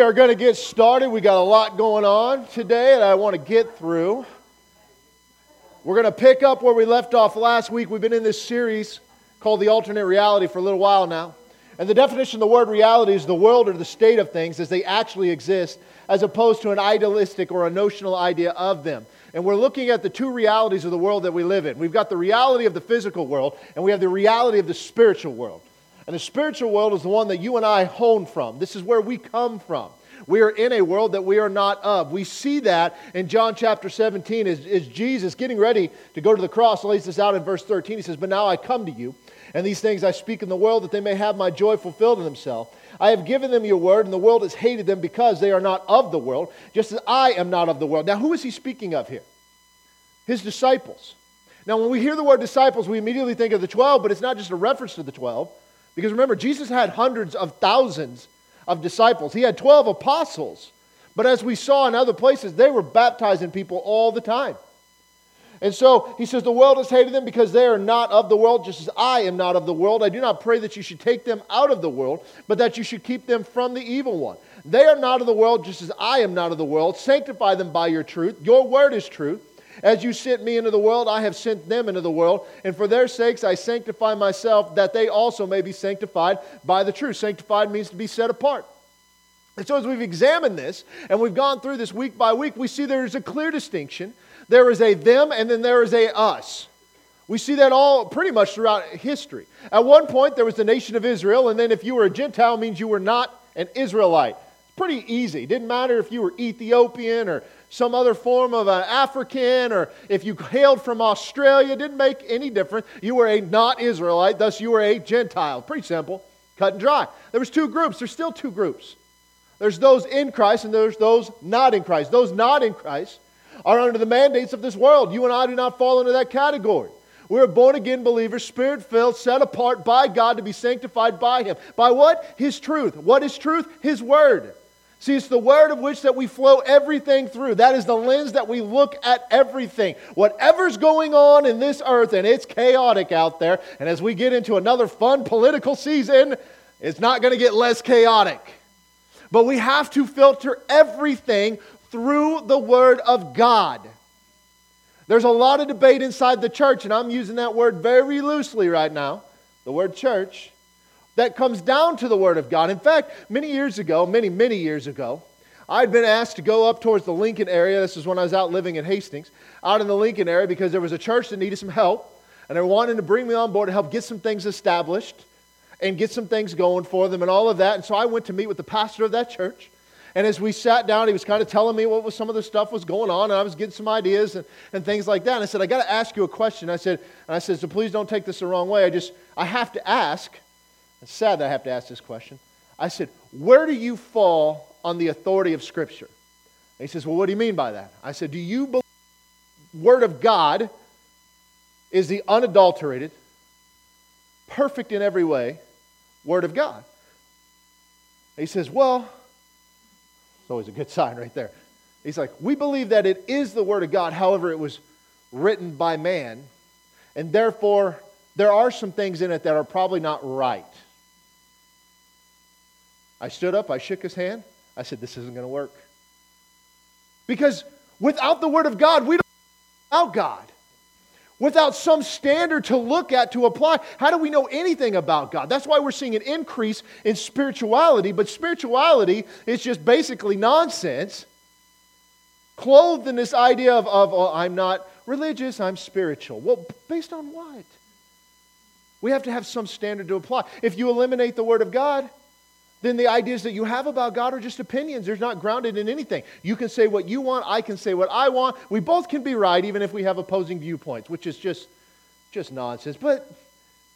We are going to get started. We got a lot going on today that I want to get through. We're going to pick up where we left off last week. We've been in this series called The Alternate Reality for a little while now. And the definition of the word reality is the world or the state of things as they actually exist, as opposed to an idealistic or a notional idea of them. And we're looking at the two realities of the world that we live in. We've got the reality of the physical world, and we have the reality of the spiritual world. And the spiritual world is the one that you and I hone from. This is where we come from. We are in a world that we are not of. We see that in John chapter 17 as, as Jesus getting ready to go to the cross lays this out in verse 13. He says, But now I come to you, and these things I speak in the world that they may have my joy fulfilled in themselves. I have given them your word, and the world has hated them because they are not of the world, just as I am not of the world. Now, who is he speaking of here? His disciples. Now, when we hear the word disciples, we immediately think of the 12, but it's not just a reference to the 12. Because remember, Jesus had hundreds of thousands of disciples, he had 12 apostles. But as we saw in other places, they were baptizing people all the time. And so he says, The world has hated them because they are not of the world, just as I am not of the world. I do not pray that you should take them out of the world, but that you should keep them from the evil one. They are not of the world, just as I am not of the world. Sanctify them by your truth. Your word is truth. As you sent me into the world, I have sent them into the world. And for their sakes, I sanctify myself, that they also may be sanctified by the truth. Sanctified means to be set apart. And so, as we've examined this and we've gone through this week by week, we see there is a clear distinction. There is a them and then there is a us. We see that all pretty much throughout history. At one point, there was the nation of Israel, and then if you were a Gentile, means you were not an Israelite. It's pretty easy. It didn't matter if you were Ethiopian or some other form of an African, or if you hailed from Australia, didn't make any difference. You were a not Israelite, thus you were a Gentile. Pretty simple, cut and dry. There was two groups. There's still two groups. There's those in Christ and there's those not in Christ. Those not in Christ are under the mandates of this world. You and I do not fall into that category. We're born again believers, spirit filled, set apart by God to be sanctified by Him. By what? His truth. What is truth? His Word. See, it's the word of which that we flow everything through. That is the lens that we look at everything. Whatever's going on in this earth, and it's chaotic out there, and as we get into another fun political season, it's not going to get less chaotic. But we have to filter everything through the Word of God. There's a lot of debate inside the church, and I'm using that word very loosely right now, the word church that comes down to the Word of God. In fact, many years ago, many, many years ago, I'd been asked to go up towards the Lincoln area. This is when I was out living in Hastings, out in the Lincoln area, because there was a church that needed some help, and they wanted to bring me on board to help get some things established and get some things going for them and all of that. And so I went to meet with the pastor of that church. And as we sat down, he was kind of telling me what was some of the stuff was going on, and I was getting some ideas and, and things like that. And I said, I got to ask you a question. I said, and I said, so please don't take this the wrong way. I just, I have to ask it's sad that I have to ask this question. I said, Where do you fall on the authority of Scripture? And he says, Well, what do you mean by that? I said, Do you believe the Word of God is the unadulterated, perfect in every way Word of God? And he says, Well, it's always a good sign right there. He's like, We believe that it is the Word of God, however, it was written by man, and therefore there are some things in it that are probably not right. I stood up, I shook his hand. I said, This isn't going to work. Because without the Word of God, we don't know God. Without some standard to look at, to apply, how do we know anything about God? That's why we're seeing an increase in spirituality, but spirituality is just basically nonsense, clothed in this idea of, of oh, I'm not religious, I'm spiritual. Well, based on what? We have to have some standard to apply. If you eliminate the Word of God, then the ideas that you have about God are just opinions. They're not grounded in anything. You can say what you want, I can say what I want. We both can be right, even if we have opposing viewpoints, which is just, just nonsense. But,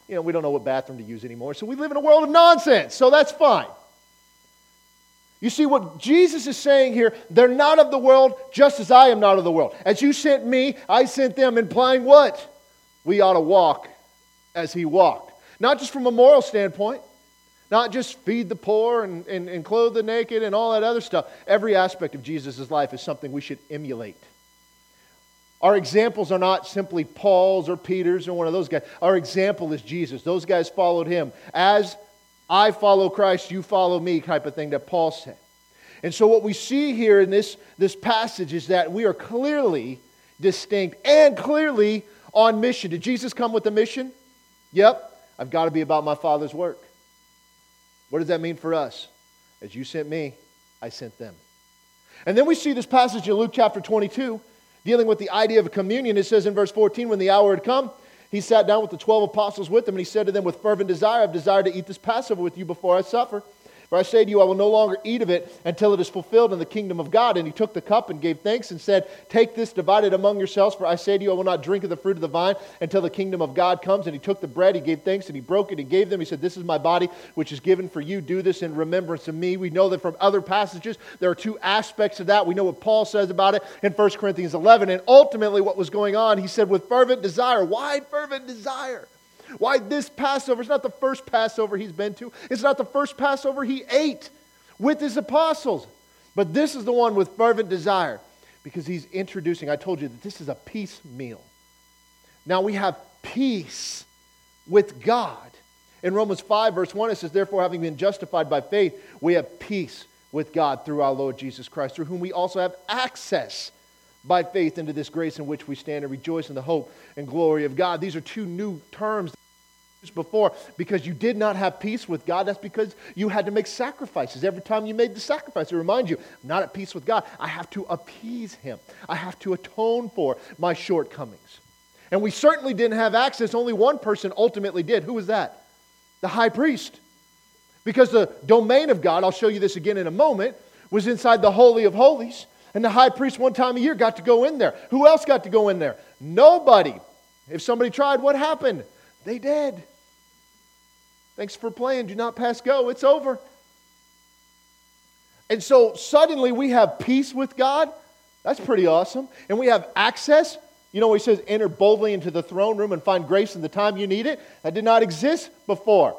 you know, we don't know what bathroom to use anymore, so we live in a world of nonsense, so that's fine. You see, what Jesus is saying here, they're not of the world, just as I am not of the world. As you sent me, I sent them, implying what? We ought to walk as he walked. Not just from a moral standpoint, not just feed the poor and, and, and clothe the naked and all that other stuff. Every aspect of Jesus' life is something we should emulate. Our examples are not simply Paul's or Peter's or one of those guys. Our example is Jesus. Those guys followed him. As I follow Christ, you follow me, type of thing that Paul said. And so, what we see here in this, this passage is that we are clearly distinct and clearly on mission. Did Jesus come with a mission? Yep. I've got to be about my Father's work. What does that mean for us? As you sent me, I sent them. And then we see this passage in Luke chapter 22 dealing with the idea of communion. It says in verse 14, when the hour had come, he sat down with the 12 apostles with him, and he said to them, With fervent desire, I've desired to eat this Passover with you before I suffer. For I say to you, I will no longer eat of it until it is fulfilled in the kingdom of God. And he took the cup and gave thanks and said, Take this, divide it among yourselves. For I say to you, I will not drink of the fruit of the vine until the kingdom of God comes. And he took the bread, he gave thanks, and he broke it and gave them. He said, This is my body, which is given for you. Do this in remembrance of me. We know that from other passages, there are two aspects of that. We know what Paul says about it in 1 Corinthians 11. And ultimately, what was going on, he said, with fervent desire. Why fervent desire? Why this Passover? It's not the first Passover he's been to. It's not the first Passover he ate with his apostles. But this is the one with fervent desire because he's introducing, I told you that this is a peace meal. Now we have peace with God. In Romans 5, verse 1, it says, Therefore, having been justified by faith, we have peace with God through our Lord Jesus Christ, through whom we also have access by faith into this grace in which we stand and rejoice in the hope and glory of God. These are two new terms before because you did not have peace with God. That's because you had to make sacrifices. Every time you made the sacrifice, it reminds you, I'm not at peace with God. I have to appease Him, I have to atone for my shortcomings. And we certainly didn't have access. Only one person ultimately did. Who was that? The high priest. Because the domain of God, I'll show you this again in a moment, was inside the Holy of Holies. And the high priest, one time a year, got to go in there. Who else got to go in there? Nobody. If somebody tried, what happened? They did. Thanks for playing. Do not pass go. It's over. And so suddenly we have peace with God. That's pretty awesome. And we have access. You know, he says, enter boldly into the throne room and find grace in the time you need it. That did not exist before.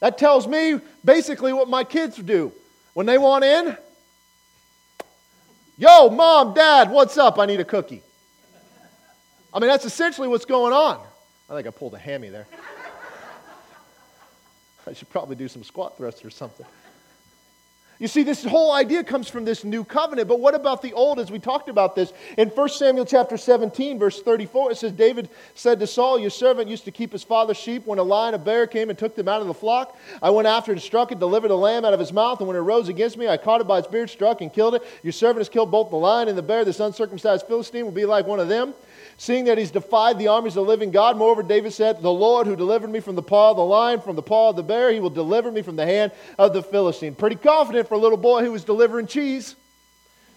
That tells me basically what my kids do. When they want in, yo, mom, dad, what's up? I need a cookie. I mean, that's essentially what's going on. I think I pulled a hammy there. I should probably do some squat thrusts or something. You see, this whole idea comes from this new covenant. But what about the old, as we talked about this? In 1 Samuel chapter 17, verse 34, it says, David said to Saul, Your servant used to keep his father's sheep. When a lion, a bear came and took them out of the flock, I went after and struck it, delivered a lamb out of his mouth. And when it rose against me, I caught it by its beard, struck and killed it. Your servant has killed both the lion and the bear. This uncircumcised Philistine will be like one of them seeing that he's defied the armies of the living God. Moreover, David said, The Lord who delivered me from the paw of the lion, from the paw of the bear, he will deliver me from the hand of the Philistine. Pretty confident for a little boy who was delivering cheese.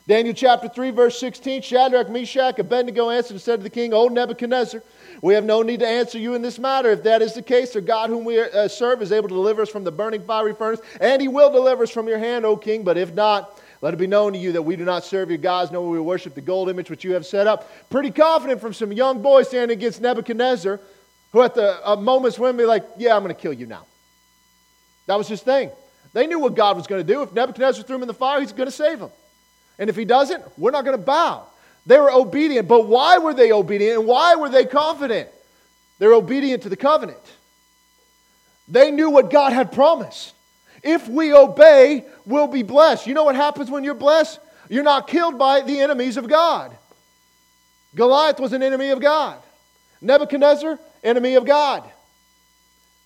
Daniel chapter 3, verse 16 Shadrach, Meshach, Abednego answered and said to the king, O Nebuchadnezzar, we have no need to answer you in this matter. If that is the case, our God whom we uh, serve is able to deliver us from the burning fiery furnace, and he will deliver us from your hand, O king. But if not, let it be known to you that we do not serve your gods, nor we worship the gold image which you have set up. Pretty confident from some young boys standing against Nebuchadnezzar, who at the uh, moments when be like, yeah, I'm going to kill you now. That was his thing. They knew what God was going to do. If Nebuchadnezzar threw him in the fire, he's going to save him. And if he doesn't, we're not going to bow. They were obedient. But why were they obedient and why were they confident? They're obedient to the covenant. They knew what God had promised. If we obey, we'll be blessed. You know what happens when you're blessed? You're not killed by the enemies of God. Goliath was an enemy of God. Nebuchadnezzar, enemy of God.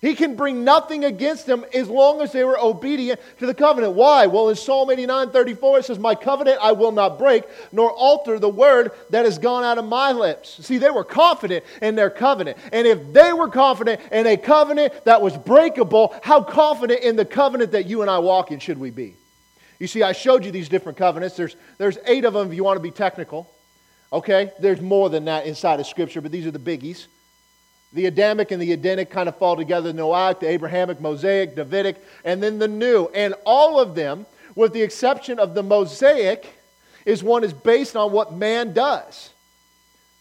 He can bring nothing against them as long as they were obedient to the covenant. Why? Well, in Psalm 89 34, it says, My covenant I will not break, nor alter the word that has gone out of my lips. See, they were confident in their covenant. And if they were confident in a covenant that was breakable, how confident in the covenant that you and I walk in should we be? You see, I showed you these different covenants. There's, there's eight of them if you want to be technical. Okay? There's more than that inside of Scripture, but these are the biggies. The Adamic and the Edenic kind of fall together Noahic, the Abrahamic, Mosaic, Davidic, and then the New. And all of them, with the exception of the Mosaic, is one is based on what man does.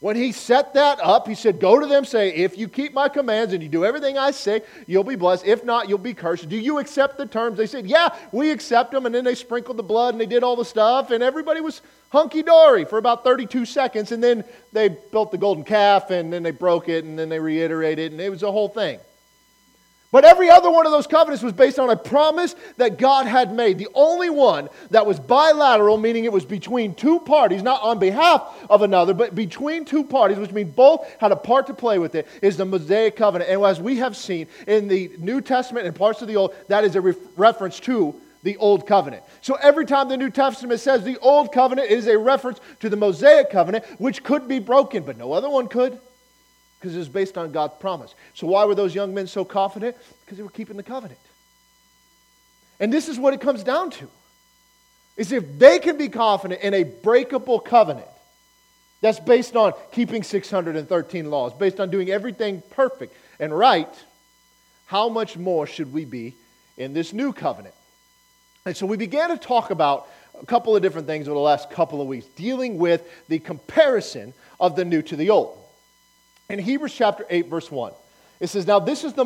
When he set that up, he said, Go to them, say, If you keep my commands and you do everything I say, you'll be blessed. If not, you'll be cursed. Do you accept the terms? They said, Yeah, we accept them. And then they sprinkled the blood and they did all the stuff, and everybody was hunky dory for about 32 seconds. And then they built the golden calf, and then they broke it, and then they reiterated, and it was a whole thing. But every other one of those covenants was based on a promise that God had made. The only one that was bilateral, meaning it was between two parties, not on behalf of another, but between two parties, which means both had a part to play with it, is the Mosaic covenant. And as we have seen in the New Testament and parts of the Old, that is a re- reference to the Old Covenant. So every time the New Testament says the Old Covenant, it is a reference to the Mosaic covenant, which could be broken, but no other one could because it was based on God's promise. So, why were those young men so confident? Because they were keeping the covenant. And this is what it comes down to. Is if they can be confident in a breakable covenant that's based on keeping 613 laws, based on doing everything perfect and right, how much more should we be in this new covenant? And so we began to talk about a couple of different things over the last couple of weeks, dealing with the comparison of the new to the old. In Hebrews chapter 8, verse 1, it says, Now this is the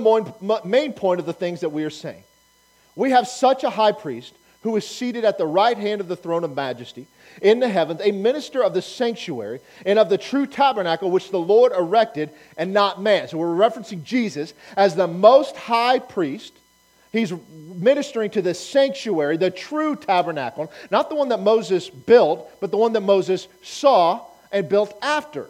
main point of the things that we are saying. We have such a high priest who is seated at the right hand of the throne of majesty in the heavens, a minister of the sanctuary and of the true tabernacle which the Lord erected and not man. So we're referencing Jesus as the most high priest. He's ministering to the sanctuary, the true tabernacle, not the one that Moses built, but the one that Moses saw and built after.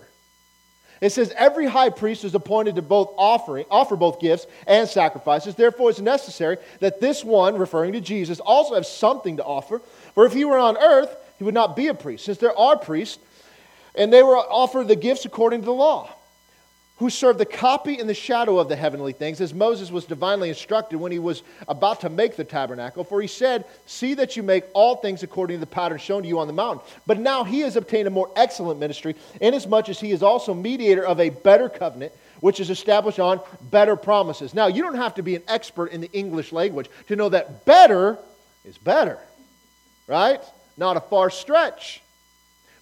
It says every high priest is appointed to both offering, offer both gifts and sacrifices. Therefore, it's necessary that this one, referring to Jesus, also have something to offer. For if he were on earth, he would not be a priest, since there are priests, and they were offered the gifts according to the law who served the copy and the shadow of the heavenly things, as Moses was divinely instructed when he was about to make the tabernacle. For he said, See that you make all things according to the pattern shown to you on the mountain. But now he has obtained a more excellent ministry, inasmuch as he is also mediator of a better covenant, which is established on better promises. Now, you don't have to be an expert in the English language to know that better is better, right? Not a far stretch.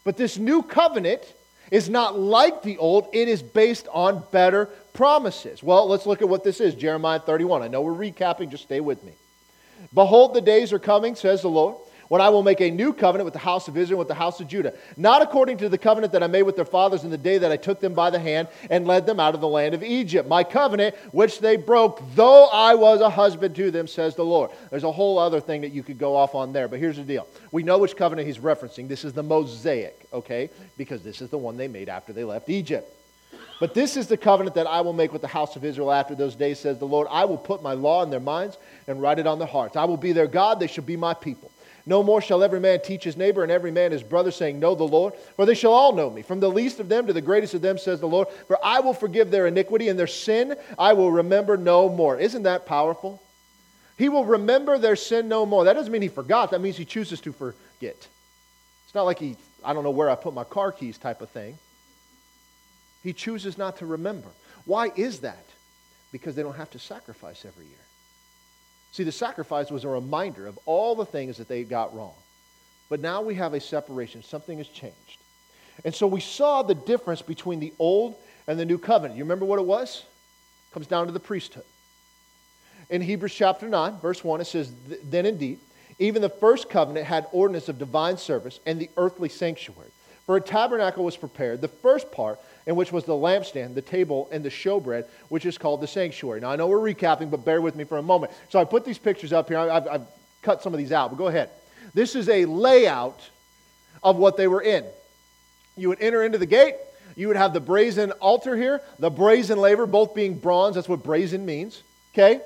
But this new covenant is not like the old, it is based on better promises. Well, let's look at what this is Jeremiah 31. I know we're recapping, just stay with me. Behold, the days are coming, says the Lord when I will make a new covenant with the house of Israel, with the house of Judah, not according to the covenant that I made with their fathers in the day that I took them by the hand and led them out of the land of Egypt. My covenant, which they broke, though I was a husband to them, says the Lord. There's a whole other thing that you could go off on there, but here's the deal. We know which covenant he's referencing. This is the Mosaic, okay? Because this is the one they made after they left Egypt. But this is the covenant that I will make with the house of Israel after those days, says the Lord. I will put my law in their minds and write it on their hearts. I will be their God, they shall be my people. No more shall every man teach his neighbor and every man his brother, saying, Know the Lord, for they shall all know me, from the least of them to the greatest of them, says the Lord. For I will forgive their iniquity and their sin I will remember no more. Isn't that powerful? He will remember their sin no more. That doesn't mean he forgot, that means he chooses to forget. It's not like he, I don't know where I put my car keys type of thing. He chooses not to remember. Why is that? Because they don't have to sacrifice every year. See, the sacrifice was a reminder of all the things that they got wrong. But now we have a separation. Something has changed. And so we saw the difference between the old and the new covenant. You remember what it was? It comes down to the priesthood. In Hebrews chapter 9, verse 1, it says, Then indeed, even the first covenant had ordinance of divine service and the earthly sanctuary. For a tabernacle was prepared, the first part in which was the lampstand, the table, and the showbread, which is called the sanctuary. Now, I know we're recapping, but bear with me for a moment. So I put these pictures up here. I've, I've cut some of these out, but go ahead. This is a layout of what they were in. You would enter into the gate. You would have the brazen altar here, the brazen laver, both being bronze. That's what brazen means. Okay?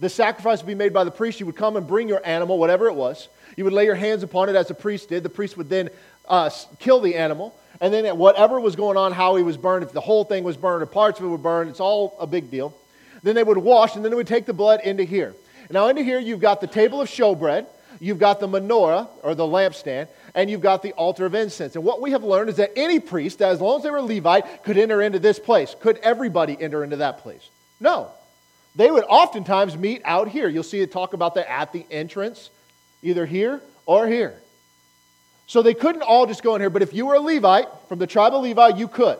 The sacrifice would be made by the priest. You would come and bring your animal, whatever it was. You would lay your hands upon it as the priest did. The priest would then uh, kill the animal. And then whatever was going on, how he was burned, if the whole thing was burned or parts of it were burned, it's all a big deal. Then they would wash, and then they would take the blood into here. Now, into here, you've got the table of showbread, you've got the menorah, or the lampstand, and you've got the altar of incense. And what we have learned is that any priest, as long as they were Levite, could enter into this place. Could everybody enter into that place? No. They would oftentimes meet out here. You'll see it talk about that at the entrance, either here or here. So they couldn't all just go in here, but if you were a Levite from the tribe of Levi, you could.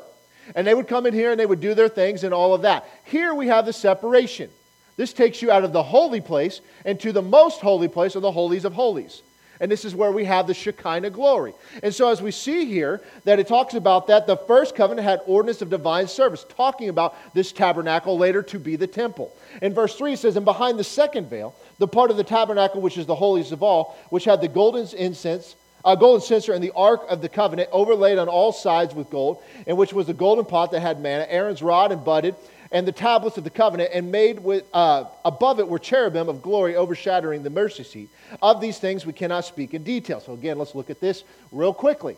And they would come in here and they would do their things and all of that. Here we have the separation. This takes you out of the holy place into the most holy place of the holies of holies. And this is where we have the Shekinah glory. And so, as we see here, that it talks about that the first covenant had ordinance of divine service, talking about this tabernacle later to be the temple. In verse 3, it says, And behind the second veil, the part of the tabernacle which is the holiest of all, which had the golden incense, a golden censer and the ark of the covenant overlaid on all sides with gold, in which was the golden pot that had manna, Aaron's rod and budded, and the tablets of the covenant, and made with uh, above it were cherubim of glory overshadowing the mercy seat. Of these things we cannot speak in detail. So again, let's look at this real quickly.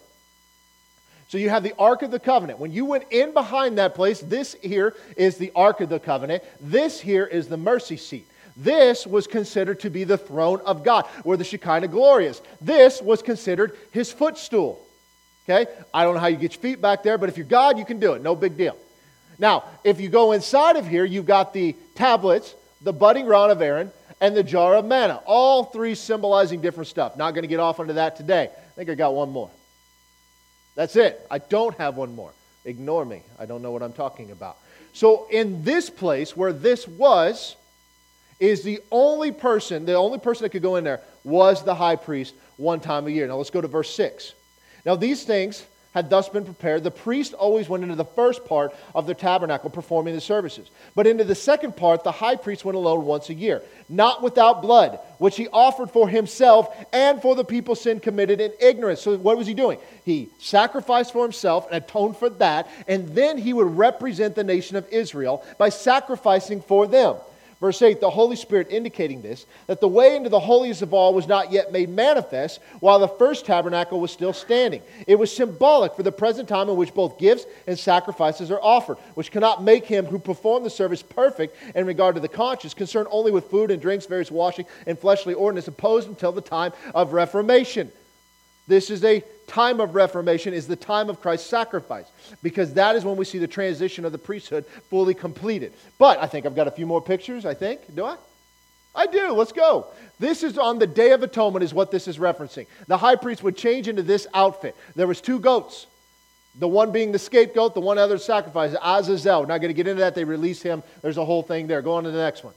So you have the Ark of the Covenant. When you went in behind that place, this here is the Ark of the Covenant. This here is the mercy seat. This was considered to be the throne of God, where the Shekinah glory is. This was considered his footstool. Okay? I don't know how you get your feet back there, but if you're God, you can do it. No big deal. Now, if you go inside of here, you've got the tablets, the budding rod of Aaron, and the jar of manna. All three symbolizing different stuff. Not going to get off into that today. I think I got one more. That's it. I don't have one more. Ignore me. I don't know what I'm talking about. So, in this place where this was, is the only person, the only person that could go in there was the high priest one time a year. Now let's go to verse 6. Now these things had thus been prepared. The priest always went into the first part of the tabernacle performing the services. But into the second part, the high priest went alone once a year, not without blood, which he offered for himself and for the people's sin committed in ignorance. So what was he doing? He sacrificed for himself and atoned for that, and then he would represent the nation of Israel by sacrificing for them. Verse 8, the Holy Spirit indicating this, that the way into the holiest of all was not yet made manifest while the first tabernacle was still standing. It was symbolic for the present time in which both gifts and sacrifices are offered, which cannot make him who performed the service perfect in regard to the conscience, concerned only with food and drinks, various washing, and fleshly ordinance, opposed until the time of Reformation. This is a time of Reformation, is the time of Christ's sacrifice, because that is when we see the transition of the priesthood fully completed. But I think I've got a few more pictures, I think. Do I? I do. Let's go. This is on the Day of Atonement, is what this is referencing. The high priest would change into this outfit. There was two goats. The one being the scapegoat, the one other sacrifice, Azazel. We're not going to get into that. They release him. There's a whole thing there. Go on to the next one.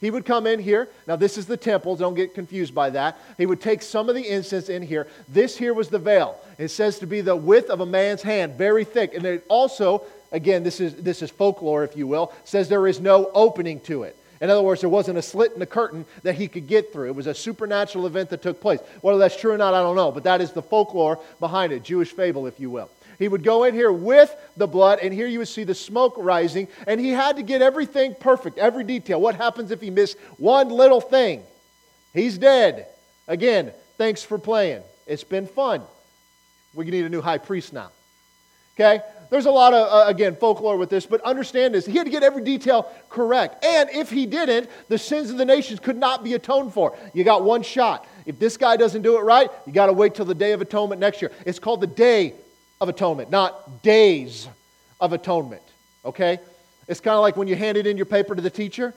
He would come in here. Now, this is the temple. Don't get confused by that. He would take some of the incense in here. This here was the veil. It says to be the width of a man's hand, very thick. And it also, again, this is, this is folklore, if you will, says there is no opening to it. In other words, there wasn't a slit in the curtain that he could get through. It was a supernatural event that took place. Whether that's true or not, I don't know, but that is the folklore behind it, Jewish fable, if you will. He would go in here with the blood, and here you would see the smoke rising, and he had to get everything perfect, every detail. What happens if he missed one little thing? He's dead. Again, thanks for playing. It's been fun. We need a new high priest now. Okay? There's a lot of, uh, again, folklore with this, but understand this. He had to get every detail correct. And if he didn't, the sins of the nations could not be atoned for. You got one shot. If this guy doesn't do it right, you got to wait till the Day of Atonement next year. It's called the Day of atonement, not days of atonement. Okay? It's kind of like when you handed in your paper to the teacher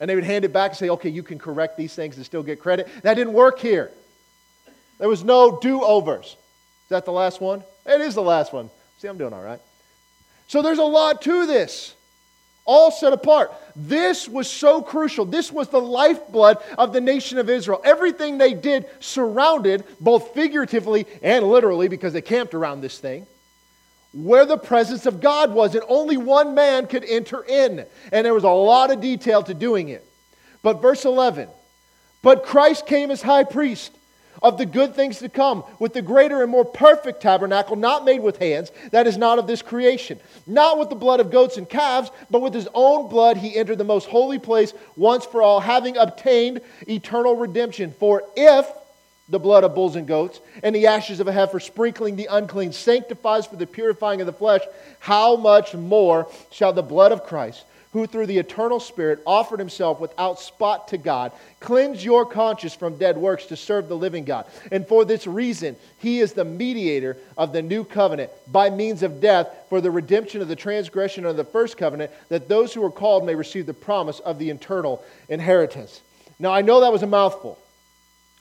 and they would hand it back and say, okay, you can correct these things and still get credit. That didn't work here. There was no do overs. Is that the last one? It is the last one. See, I'm doing all right. So there's a lot to this all set apart. This was so crucial. This was the lifeblood of the nation of Israel. Everything they did surrounded, both figuratively and literally, because they camped around this thing, where the presence of God was. And only one man could enter in. And there was a lot of detail to doing it. But verse 11 But Christ came as high priest of the good things to come, with the greater and more perfect tabernacle, not made with hands, that is not of this creation. Not with the blood of goats and calves, but with his own blood he entered the most holy place once for all, having obtained eternal redemption. For if the blood of bulls and goats and the ashes of a heifer sprinkling the unclean sanctifies for the purifying of the flesh, how much more shall the blood of Christ? Who through the eternal Spirit offered himself without spot to God. Cleanse your conscience from dead works to serve the living God. And for this reason, he is the mediator of the new covenant by means of death for the redemption of the transgression of the first covenant, that those who are called may receive the promise of the eternal inheritance. Now, I know that was a mouthful,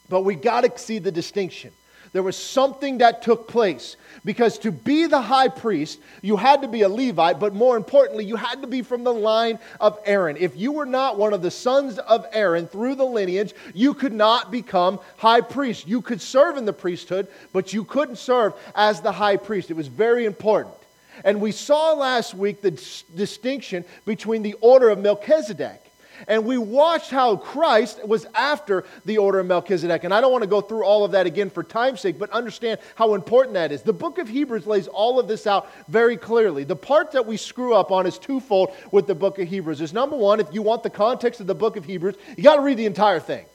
but we got to see the distinction. There was something that took place. Because to be the high priest, you had to be a Levite, but more importantly, you had to be from the line of Aaron. If you were not one of the sons of Aaron through the lineage, you could not become high priest. You could serve in the priesthood, but you couldn't serve as the high priest. It was very important. And we saw last week the distinction between the order of Melchizedek and we watched how Christ was after the order of Melchizedek. And I don't want to go through all of that again for time's sake, but understand how important that is. The book of Hebrews lays all of this out very clearly. The part that we screw up on is twofold with the book of Hebrews. Is number one, if you want the context of the book of Hebrews, you got to read the entire thing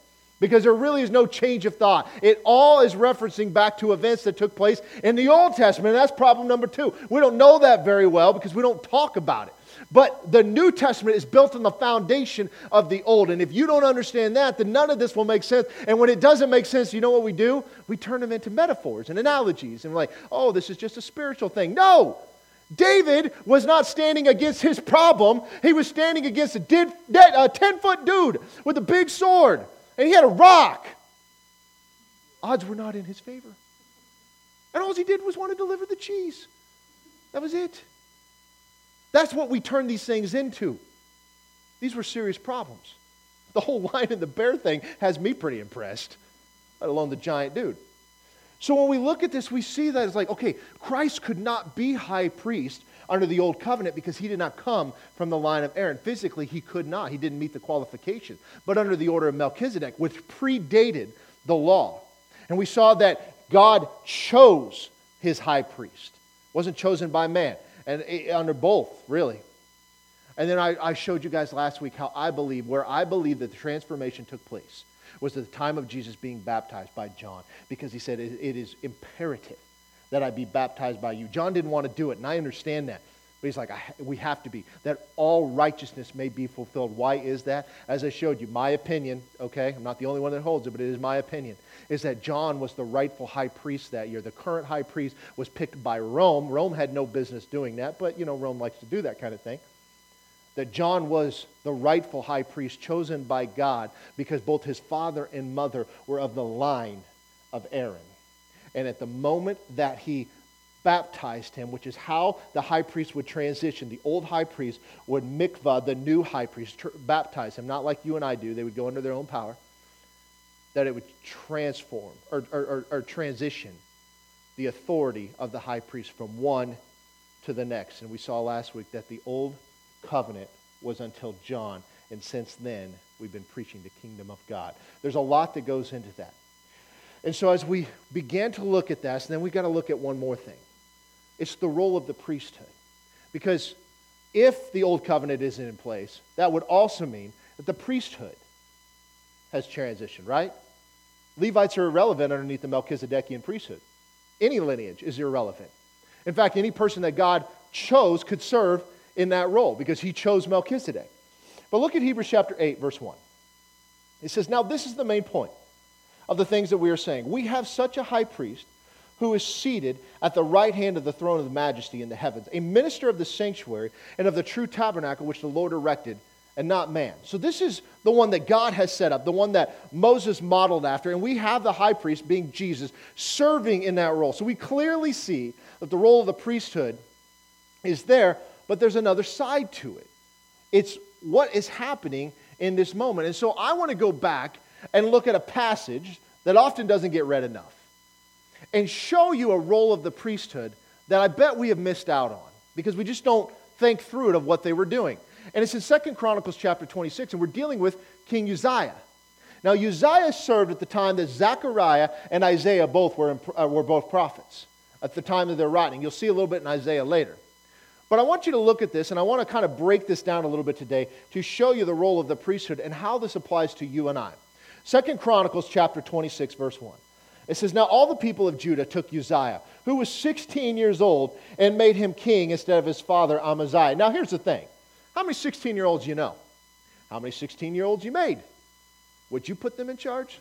because there really is no change of thought. It all is referencing back to events that took place in the Old Testament. And that's problem number two. We don't know that very well because we don't talk about it. But the New Testament is built on the foundation of the Old. And if you don't understand that, then none of this will make sense. And when it doesn't make sense, you know what we do? We turn them into metaphors and analogies. And we're like, oh, this is just a spiritual thing. No! David was not standing against his problem. He was standing against a 10 foot dude with a big sword. And he had a rock. Odds were not in his favor. And all he did was want to deliver the cheese. That was it. That's what we turn these things into. These were serious problems. The whole lion and the bear thing has me pretty impressed, let alone the giant dude. So when we look at this, we see that it's like, okay, Christ could not be high priest under the old covenant because he did not come from the line of Aaron. Physically, he could not. He didn't meet the qualification. But under the order of Melchizedek, which predated the law. And we saw that God chose his high priest. wasn't chosen by man and under both, really. And then I, I, showed you guys last week how I believe, where I believe that the transformation took place was at the time of Jesus being baptized by John, because he said, it, it is imperative that I be baptized by you. John didn't want to do it, and I understand that. But he's like, we have to be, that all righteousness may be fulfilled. Why is that? As I showed you, my opinion, okay, I'm not the only one that holds it, but it is my opinion, is that John was the rightful high priest that year. The current high priest was picked by Rome. Rome had no business doing that, but, you know, Rome likes to do that kind of thing. That John was the rightful high priest chosen by God because both his father and mother were of the line of Aaron. And at the moment that he baptized him, which is how the high priest would transition. The old high priest would mikvah the new high priest, tr- baptize him, not like you and I do. They would go under their own power. That it would transform or, or, or, or transition the authority of the high priest from one to the next. And we saw last week that the old covenant was until John. And since then, we've been preaching the kingdom of God. There's a lot that goes into that. And so, as we began to look at this, then we've got to look at one more thing. It's the role of the priesthood. Because if the old covenant isn't in place, that would also mean that the priesthood has transitioned, right? Levites are irrelevant underneath the Melchizedekian priesthood. Any lineage is irrelevant. In fact, any person that God chose could serve in that role because he chose Melchizedek. But look at Hebrews chapter 8, verse 1. It says, Now this is the main point of the things that we are saying. We have such a high priest who is seated at the right hand of the throne of the majesty in the heavens, a minister of the sanctuary and of the true tabernacle which the Lord erected, and not man. So, this is the one that God has set up, the one that Moses modeled after, and we have the high priest, being Jesus, serving in that role. So, we clearly see that the role of the priesthood is there, but there's another side to it. It's what is happening in this moment. And so, I want to go back and look at a passage that often doesn't get read enough and show you a role of the priesthood that I bet we have missed out on because we just don't think through it of what they were doing. And it's in Second Chronicles chapter 26, and we're dealing with King Uzziah. Now, Uzziah served at the time that Zechariah and Isaiah both were, uh, were both prophets at the time of their writing. You'll see a little bit in Isaiah later. But I want you to look at this, and I want to kind of break this down a little bit today to show you the role of the priesthood and how this applies to you and I. Second Chronicles chapter 26, verse 1. It says, Now all the people of Judah took Uzziah, who was 16 years old, and made him king instead of his father Amaziah. Now here's the thing how many 16 year olds you know? How many 16 year olds you made? Would you put them in charge?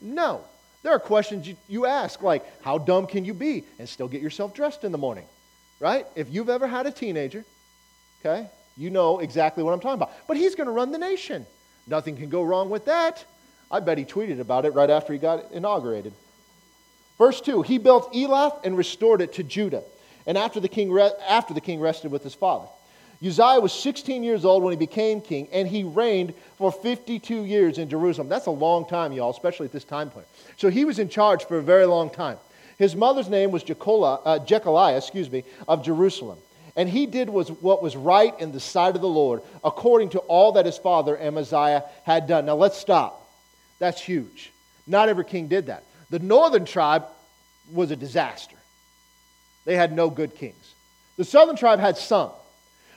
No. There are questions you, you ask, like, how dumb can you be and still get yourself dressed in the morning? Right? If you've ever had a teenager, okay, you know exactly what I'm talking about. But he's going to run the nation. Nothing can go wrong with that. I bet he tweeted about it right after he got inaugurated. Verse 2 He built Elath and restored it to Judah, and after the king, re- after the king rested with his father. Uzziah was 16 years old when he became king, and he reigned for 52 years in Jerusalem. That's a long time, y'all, especially at this time point. So he was in charge for a very long time. His mother's name was Jecholiah, uh, excuse me, of Jerusalem. And he did was what was right in the sight of the Lord, according to all that his father Amaziah had done. Now let's stop. That's huge. Not every king did that. The northern tribe was a disaster. They had no good kings. The southern tribe had some,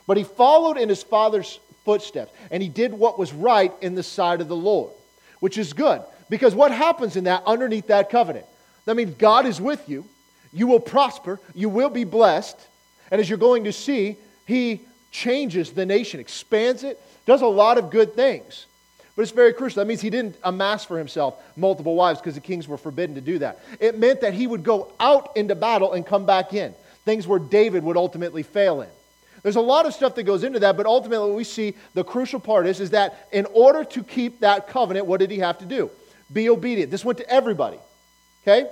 but he followed in his father's footsteps, and he did what was right in the sight of the Lord, which is good. Because what happens in that underneath that covenant? That means God is with you. You will prosper. You will be blessed. And as you're going to see, he changes the nation, expands it, does a lot of good things. But it's very crucial. That means he didn't amass for himself multiple wives because the kings were forbidden to do that. It meant that he would go out into battle and come back in, things where David would ultimately fail in. There's a lot of stuff that goes into that, but ultimately we see the crucial part is, is that in order to keep that covenant, what did he have to do? Be obedient. This went to everybody. Okay?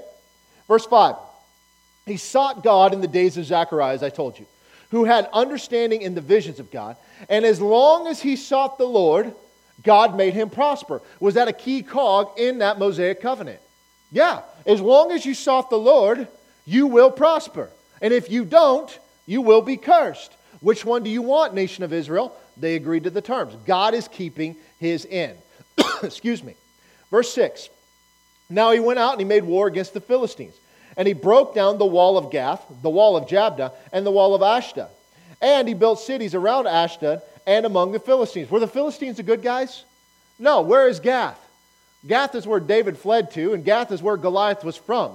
Verse 5. He sought God in the days of Zechariah, as I told you, who had understanding in the visions of God. And as long as he sought the Lord, God made him prosper. Was that a key cog in that Mosaic covenant? Yeah. As long as you sought the Lord, you will prosper. And if you don't, you will be cursed. Which one do you want, nation of Israel? They agreed to the terms. God is keeping his end. Excuse me. Verse 6. Now he went out and he made war against the Philistines. And he broke down the wall of Gath, the wall of Jabneh, and the wall of Ashdod. And he built cities around Ashdod and among the Philistines. Were the Philistines the good guys? No. Where is Gath? Gath is where David fled to, and Gath is where Goliath was from.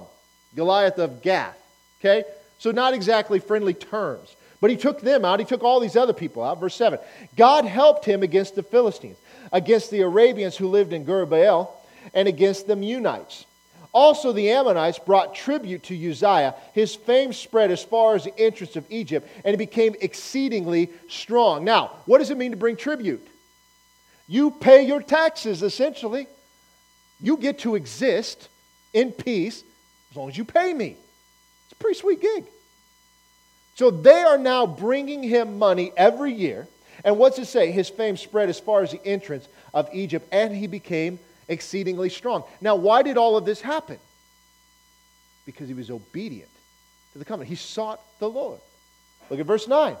Goliath of Gath. Okay? So, not exactly friendly terms. But he took them out. He took all these other people out. Verse 7. God helped him against the Philistines, against the Arabians who lived in Gurbaal, and against the Meunites. Also, the Ammonites brought tribute to Uzziah. His fame spread as far as the entrance of Egypt, and he became exceedingly strong. Now, what does it mean to bring tribute? You pay your taxes, essentially. You get to exist in peace as long as you pay me. It's a pretty sweet gig. So they are now bringing him money every year. And what's it say? His fame spread as far as the entrance of Egypt, and he became exceedingly strong. Now, why did all of this happen? Because he was obedient to the covenant. He sought the Lord. Look at verse 9.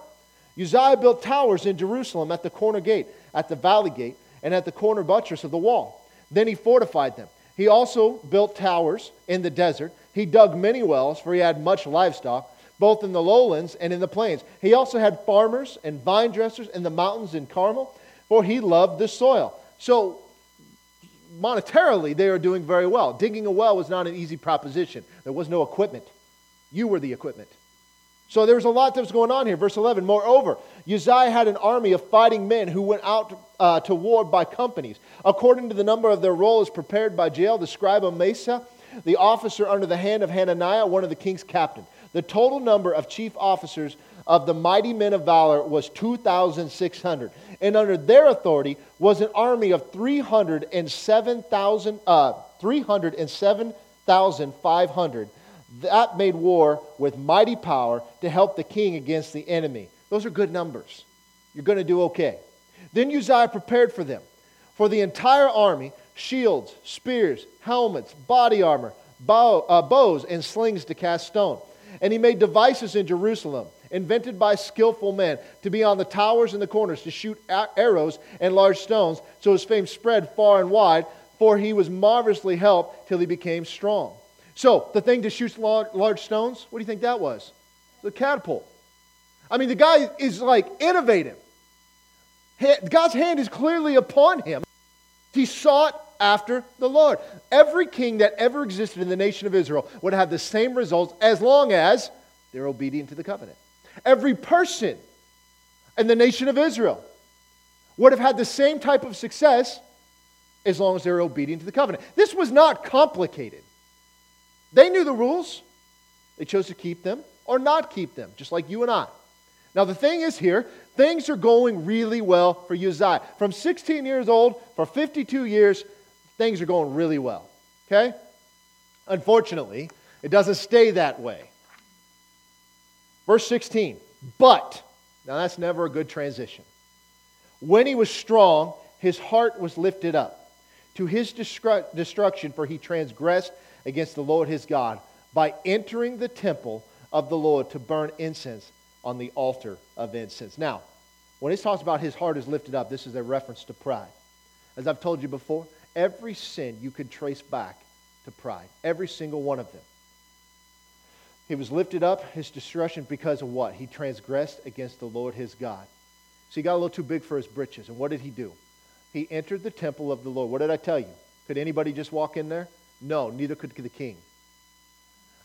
Uzziah built towers in Jerusalem at the corner gate, at the valley gate, and at the corner buttress of the wall. Then he fortified them. He also built towers in the desert. He dug many wells, for he had much livestock, both in the lowlands and in the plains. He also had farmers and vine dressers in the mountains in Carmel, for he loved the soil. So monetarily, they are doing very well. Digging a well was not an easy proposition, there was no equipment. You were the equipment. So there was a lot that was going on here. Verse 11, moreover, Uzziah had an army of fighting men who went out uh, to war by companies. According to the number of their roll as prepared by Jael, the scribe of Mesa, the officer under the hand of Hananiah, one of the king's captains. The total number of chief officers of the mighty men of valor was 2,600. And under their authority was an army of 307,000, uh, 307,500 that made war with mighty power to help the king against the enemy. Those are good numbers. You're going to do okay. Then Uzziah prepared for them, for the entire army, shields, spears, helmets, body armor, bow, uh, bows, and slings to cast stone. And he made devices in Jerusalem invented by skillful men, to be on the towers and the corners, to shoot arrows and large stones. So his fame spread far and wide, for he was marvelously helped till he became strong. So the thing to shoot large stones, what do you think that was? The catapult. I mean, the guy is like innovative. God's hand is clearly upon him. He sought after the Lord. Every king that ever existed in the nation of Israel would have the same results as long as they're obedient to the covenant. Every person in the nation of Israel would have had the same type of success as long as they were obedient to the covenant. This was not complicated. They knew the rules. They chose to keep them or not keep them, just like you and I. Now, the thing is here, things are going really well for Uzziah. From 16 years old, for 52 years, things are going really well. Okay? Unfortunately, It doesn't stay that way. Verse 16, but, now that's never a good transition. When he was strong, his heart was lifted up to his destruction, for he transgressed against the Lord his God by entering the temple of the Lord to burn incense on the altar of incense. Now, when it talks about his heart is lifted up, this is a reference to pride. As I've told you before, every sin you could trace back to pride, every single one of them. He was lifted up, his destruction, because of what? He transgressed against the Lord his God. So he got a little too big for his britches. And what did he do? He entered the temple of the Lord. What did I tell you? Could anybody just walk in there? No, neither could the king.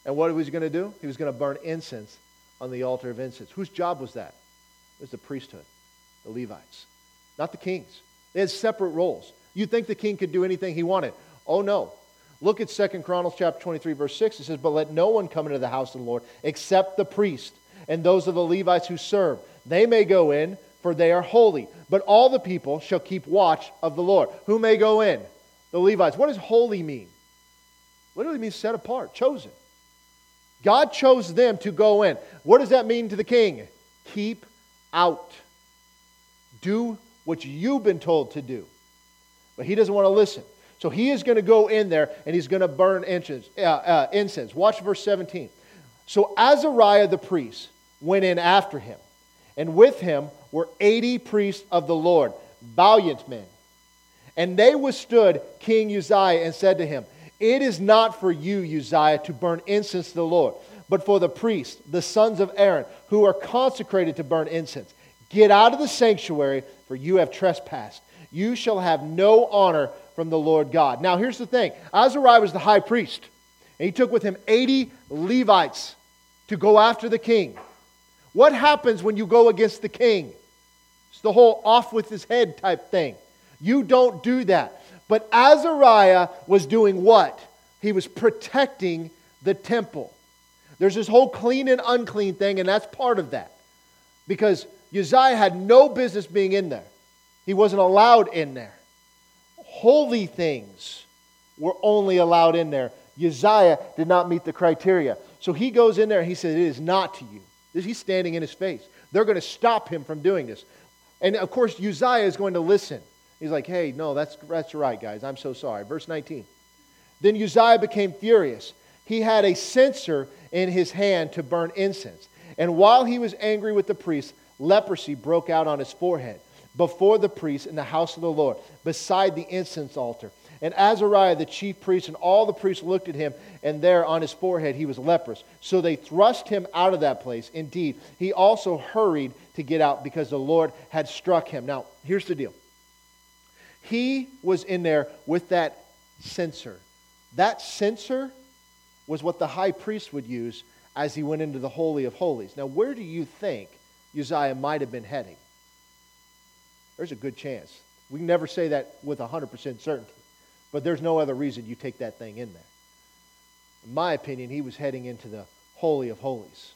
And what was he going to do? He was going to burn incense on the altar of incense. Whose job was that? It was the priesthood, the Levites, not the kings. They had separate roles. You'd think the king could do anything he wanted. Oh, no. Look at 2 Chronicles chapter 23, verse 6. It says, But let no one come into the house of the Lord except the priest and those of the Levites who serve. They may go in, for they are holy. But all the people shall keep watch of the Lord. Who may go in? The Levites. What does holy mean? Literally means set apart, chosen. God chose them to go in. What does that mean to the king? Keep out. Do what you've been told to do. But he doesn't want to listen. So he is going to go in there and he's going to burn incense. Uh, uh, incense. Watch verse 17. So Azariah the priest went in after him, and with him were 80 priests of the Lord, valiant men. And they withstood King Uzziah and said to him, It is not for you, Uzziah, to burn incense to the Lord, but for the priests, the sons of Aaron, who are consecrated to burn incense. Get out of the sanctuary, for you have trespassed. You shall have no honor from the Lord God. Now, here's the thing Azariah was the high priest, and he took with him 80 Levites to go after the king. What happens when you go against the king? It's the whole off with his head type thing. You don't do that. But Azariah was doing what? He was protecting the temple. There's this whole clean and unclean thing, and that's part of that. Because Uzziah had no business being in there, he wasn't allowed in there. Holy things were only allowed in there. Uzziah did not meet the criteria. So he goes in there and he says, It is not to you. He's standing in his face. They're going to stop him from doing this. And of course, Uzziah is going to listen. He's like, Hey, no, that's, that's right, guys. I'm so sorry. Verse 19. Then Uzziah became furious. He had a censer in his hand to burn incense. And while he was angry with the priest, leprosy broke out on his forehead before the priest in the house of the Lord, beside the incense altar. And Azariah, the chief priest, and all the priests looked at him, and there on his forehead he was leprous. So they thrust him out of that place. Indeed, he also hurried to get out because the Lord had struck him. Now, here's the deal he was in there with that censer. That censer was what the high priest would use as he went into the Holy of Holies. Now, where do you think Uzziah might have been heading? There's a good chance. We can never say that with 100% certainty, but there's no other reason you take that thing in there. In my opinion, he was heading into the Holy of Holies.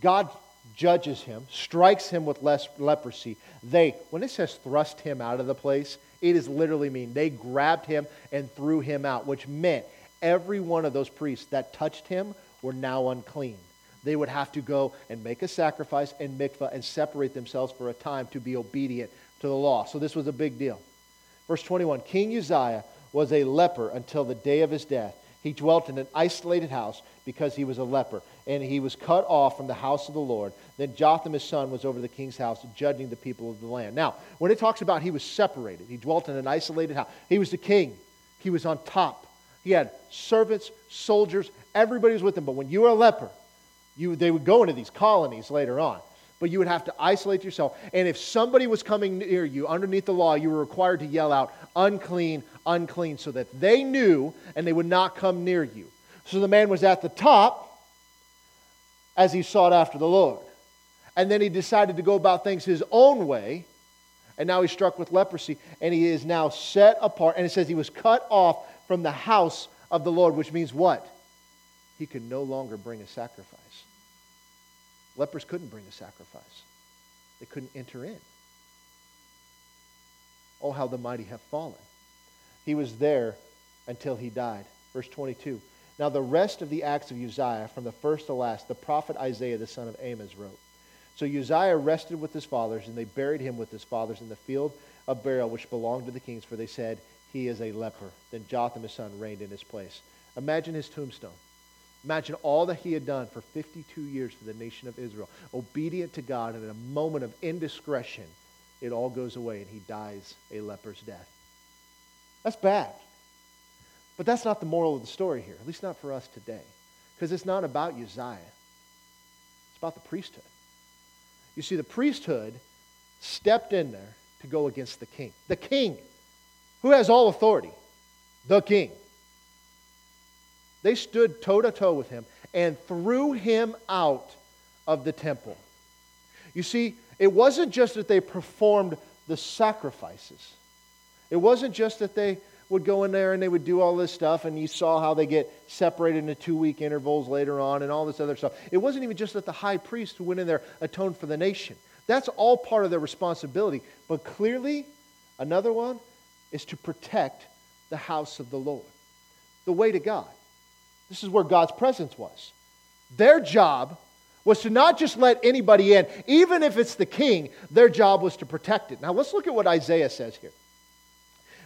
God judges him, strikes him with leprosy. They, when it says thrust him out of the place, it is literally mean they grabbed him and threw him out, which meant every one of those priests that touched him were now unclean they would have to go and make a sacrifice and mikvah and separate themselves for a time to be obedient to the law. So this was a big deal. Verse 21 King Uzziah was a leper until the day of his death. He dwelt in an isolated house because he was a leper, and he was cut off from the house of the Lord. Then Jotham, his son, was over the king's house, judging the people of the land. Now, when it talks about he was separated, he dwelt in an isolated house. He was the king, he was on top. He had servants, soldiers, everybody was with him. But when you were a leper, you, they would go into these colonies later on, but you would have to isolate yourself. And if somebody was coming near you underneath the law, you were required to yell out, unclean, unclean, so that they knew and they would not come near you. So the man was at the top as he sought after the Lord. And then he decided to go about things his own way. And now he's struck with leprosy. And he is now set apart. And it says he was cut off from the house of the Lord, which means what? He could no longer bring a sacrifice. Lepers couldn't bring a sacrifice, they couldn't enter in. Oh, how the mighty have fallen. He was there until he died. Verse 22 Now, the rest of the acts of Uzziah, from the first to last, the prophet Isaiah the son of Amos wrote. So Uzziah rested with his fathers, and they buried him with his fathers in the field of burial which belonged to the kings, for they said, He is a leper. Then Jotham his son reigned in his place. Imagine his tombstone. Imagine all that he had done for 52 years for the nation of Israel, obedient to God, and in a moment of indiscretion, it all goes away and he dies a leper's death. That's bad. But that's not the moral of the story here, at least not for us today. Because it's not about Uzziah, it's about the priesthood. You see, the priesthood stepped in there to go against the king. The king, who has all authority, the king. They stood toe to toe with him and threw him out of the temple. You see, it wasn't just that they performed the sacrifices, it wasn't just that they would go in there and they would do all this stuff, and you saw how they get separated into two week intervals later on and all this other stuff. It wasn't even just that the high priest who went in there atoned for the nation. That's all part of their responsibility. But clearly, another one is to protect the house of the Lord, the way to God. This is where God's presence was. Their job was to not just let anybody in, even if it's the king, their job was to protect it. Now let's look at what Isaiah says here.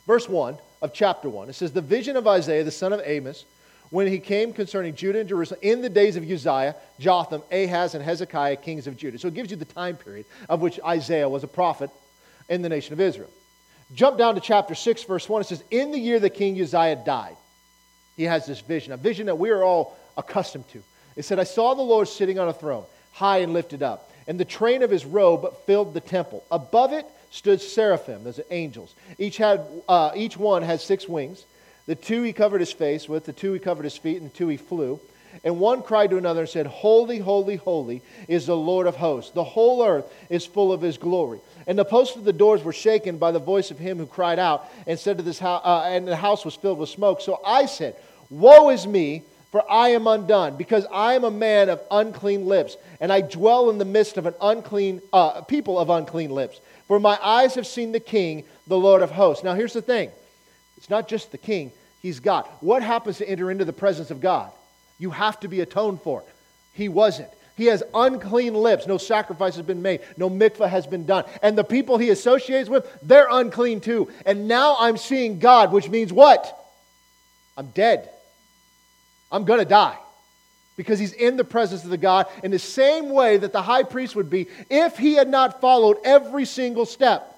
Verse 1 of chapter 1. It says, The vision of Isaiah, the son of Amos, when he came concerning Judah and Jerusalem in the days of Uzziah, Jotham, Ahaz, and Hezekiah, kings of Judah. So it gives you the time period of which Isaiah was a prophet in the nation of Israel. Jump down to chapter 6, verse 1. It says, In the year that King Uzziah died, he has this vision, a vision that we are all accustomed to. It said, I saw the Lord sitting on a throne, high and lifted up, and the train of his robe filled the temple. Above it, stood seraphim, those are angels. Each, had, uh, each one had six wings. The two he covered his face with, the two he covered his feet, and the two he flew. And one cried to another and said, Holy, holy, holy is the Lord of hosts. The whole earth is full of his glory. And the posts of the doors were shaken by the voice of him who cried out and said to this house, uh, and the house was filled with smoke. So I said, Woe is me, for I am undone, because I am a man of unclean lips, and I dwell in the midst of an unclean uh, people of unclean lips. For my eyes have seen the King, the Lord of hosts. Now, here's the thing it's not just the King, He's God. What happens to enter into the presence of God? You have to be atoned for. He wasn't. He has unclean lips. No sacrifice has been made. No mikvah has been done. And the people he associates with, they're unclean too. And now I'm seeing God, which means what? I'm dead. I'm going to die because he's in the presence of the God in the same way that the high priest would be if he had not followed every single step.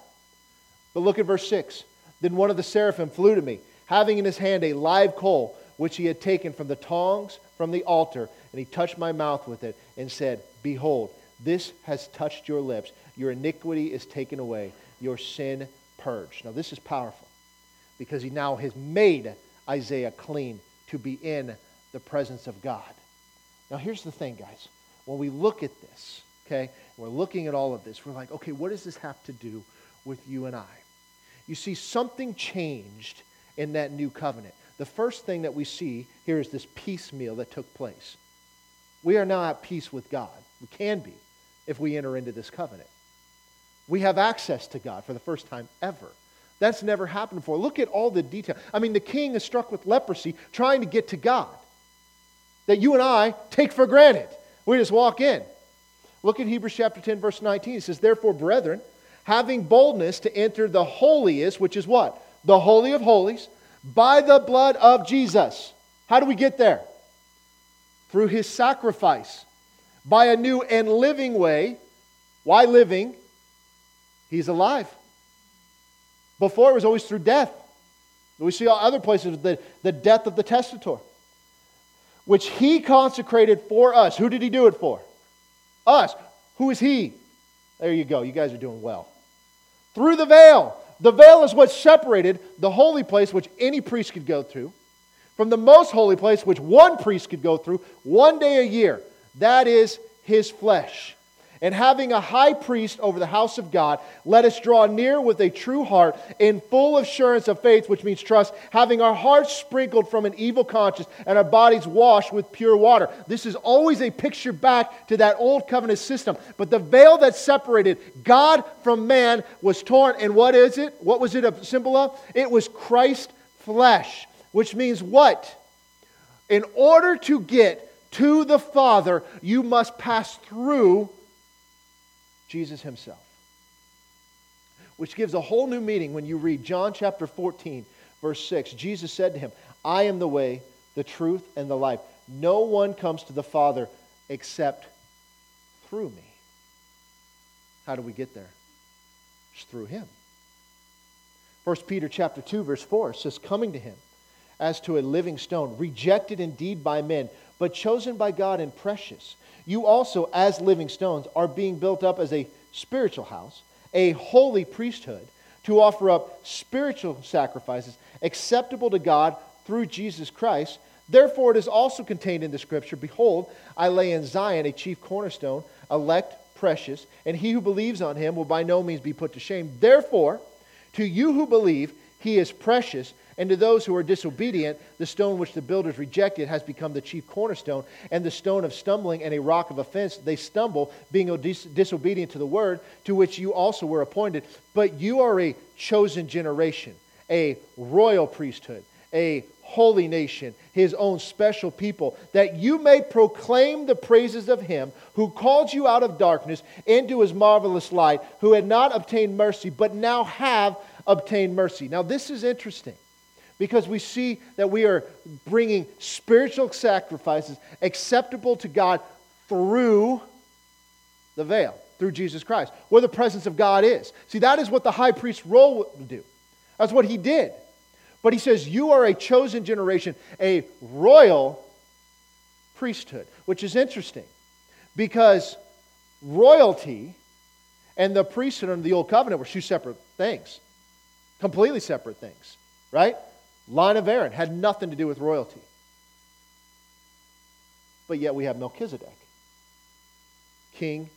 But look at verse 6. Then one of the seraphim flew to me, having in his hand a live coal, which he had taken from the tongs from the altar, and he touched my mouth with it and said, Behold, this has touched your lips. Your iniquity is taken away, your sin purged. Now, this is powerful because he now has made Isaiah clean to be in the presence of God. Now, here's the thing, guys. When we look at this, okay, we're looking at all of this, we're like, okay, what does this have to do with you and I? You see, something changed in that new covenant. The first thing that we see here is this piecemeal that took place. We are now at peace with God. We can be if we enter into this covenant. We have access to God for the first time ever. That's never happened before. Look at all the detail. I mean, the king is struck with leprosy trying to get to God that you and I take for granted. We just walk in. Look at Hebrews chapter 10, verse 19. It says, Therefore, brethren, having boldness to enter the holiest, which is what? The Holy of Holies, by the blood of Jesus. How do we get there? Through his sacrifice, by a new and living way. Why living? He's alive. Before it was always through death. We see other places the, the death of the testator which he consecrated for us. Who did he do it for? Us. Who is he? There you go. You guys are doing well. Through the veil. The veil is what separated the holy place, which any priest could go through, from the most holy place, which one priest could go through one day a year. That is his flesh. And having a high priest over the house of God, let us draw near with a true heart in full assurance of faith, which means trust, having our hearts sprinkled from an evil conscience and our bodies washed with pure water. This is always a picture back to that old covenant system. But the veil that separated God from man was torn. And what is it? What was it a symbol of? It was Christ's flesh, which means what? In order to get to the Father, you must pass through Jesus himself. Which gives a whole new meaning when you read John chapter 14, verse 6. Jesus said to him, I am the way, the truth, and the life. No one comes to the Father except through me. How do we get there? It's through him. 1 Peter chapter 2 verse 4 says coming to him as to a living stone rejected indeed by men but chosen by God and precious. You also as living stones are being built up as a spiritual house, a holy priesthood to offer up spiritual sacrifices acceptable to God through Jesus Christ. Therefore, it is also contained in the scripture Behold, I lay in Zion a chief cornerstone, elect, precious, and he who believes on him will by no means be put to shame. Therefore, to you who believe, he is precious, and to those who are disobedient, the stone which the builders rejected has become the chief cornerstone, and the stone of stumbling and a rock of offense. They stumble, being dis- disobedient to the word, to which you also were appointed. But you are a chosen generation, a royal priesthood, a holy nation, his own special people, that you may proclaim the praises of him who called you out of darkness into his marvelous light, who had not obtained mercy, but now have obtained mercy. Now, this is interesting because we see that we are bringing spiritual sacrifices acceptable to God through the veil, through Jesus Christ, where the presence of God is. See, that is what the high priest's role would do. That's what he did. But he says, You are a chosen generation, a royal priesthood, which is interesting because royalty and the priesthood under the old covenant were two separate things, completely separate things, right? Line of Aaron had nothing to do with royalty. But yet we have Melchizedek, king,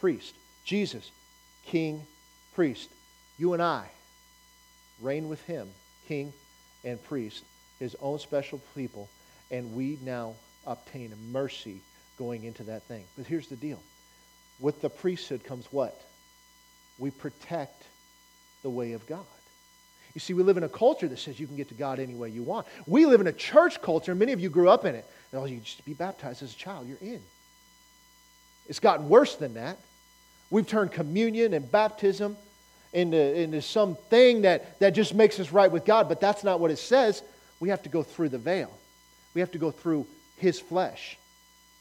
priest. Jesus, king, priest. You and I reign with him, king and priest, his own special people, and we now obtain mercy going into that thing. But here's the deal with the priesthood comes what? We protect the way of God. You see, we live in a culture that says you can get to God any way you want. We live in a church culture, many of you grew up in it. And oh, you just be baptized as a child, you're in. It's gotten worse than that. We've turned communion and baptism into, into something that, that just makes us right with God, but that's not what it says. We have to go through the veil, we have to go through His flesh.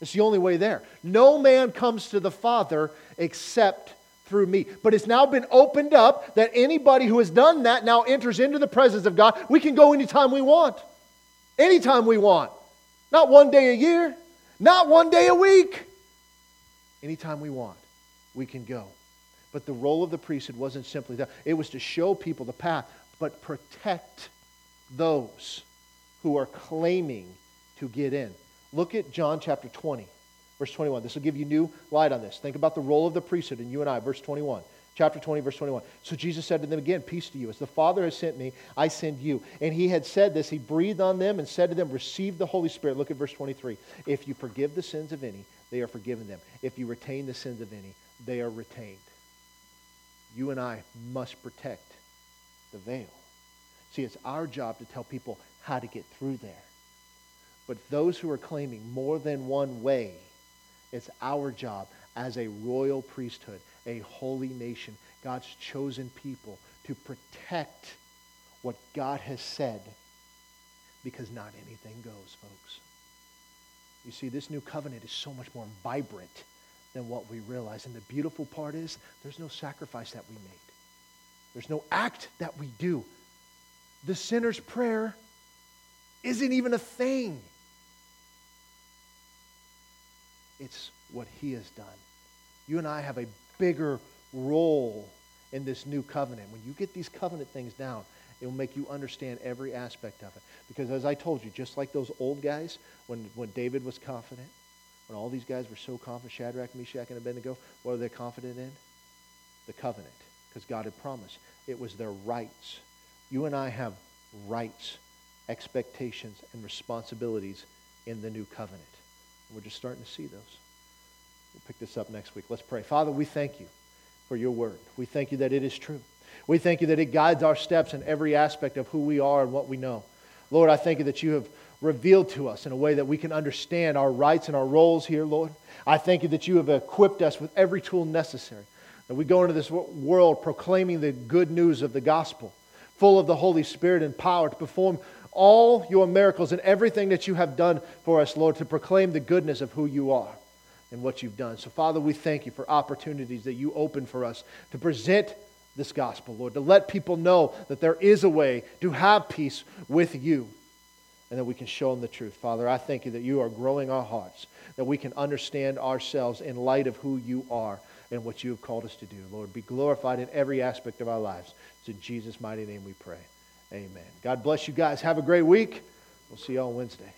It's the only way there. No man comes to the Father except through me. But it's now been opened up that anybody who has done that now enters into the presence of God. We can go anytime we want. Anytime we want. Not one day a year, not one day a week. Anytime we want, we can go. But the role of the priesthood wasn't simply that, it was to show people the path, but protect those who are claiming to get in. Look at John chapter 20. Verse 21. This will give you new light on this. Think about the role of the priesthood in you and I. Verse 21. Chapter 20, verse 21. So Jesus said to them again, Peace to you. As the Father has sent me, I send you. And he had said this. He breathed on them and said to them, Receive the Holy Spirit. Look at verse 23. If you forgive the sins of any, they are forgiven them. If you retain the sins of any, they are retained. You and I must protect the veil. See, it's our job to tell people how to get through there. But those who are claiming more than one way, it's our job as a royal priesthood, a holy nation, God's chosen people, to protect what God has said because not anything goes, folks. You see, this new covenant is so much more vibrant than what we realize. And the beautiful part is there's no sacrifice that we made, there's no act that we do. The sinner's prayer isn't even a thing. It's what He has done. You and I have a bigger role in this new covenant. When you get these covenant things down, it will make you understand every aspect of it. Because as I told you, just like those old guys, when, when David was confident, when all these guys were so confident, Shadrach, Meshach, and Abednego, what were they confident in? The covenant, because God had promised. It was their rights. You and I have rights, expectations, and responsibilities in the new covenant. We're just starting to see those. We'll pick this up next week. Let's pray. Father, we thank you for your word. We thank you that it is true. We thank you that it guides our steps in every aspect of who we are and what we know. Lord, I thank you that you have revealed to us in a way that we can understand our rights and our roles here, Lord. I thank you that you have equipped us with every tool necessary. That we go into this world proclaiming the good news of the gospel, full of the Holy Spirit and power to perform all your miracles and everything that you have done for us, Lord, to proclaim the goodness of who you are and what you've done. So, Father, we thank you for opportunities that you open for us to present this gospel, Lord, to let people know that there is a way to have peace with you and that we can show them the truth. Father, I thank you that you are growing our hearts, that we can understand ourselves in light of who you are and what you have called us to do. Lord, be glorified in every aspect of our lives. It's in Jesus' mighty name we pray. Amen. God bless you guys. Have a great week. We'll see you on Wednesday.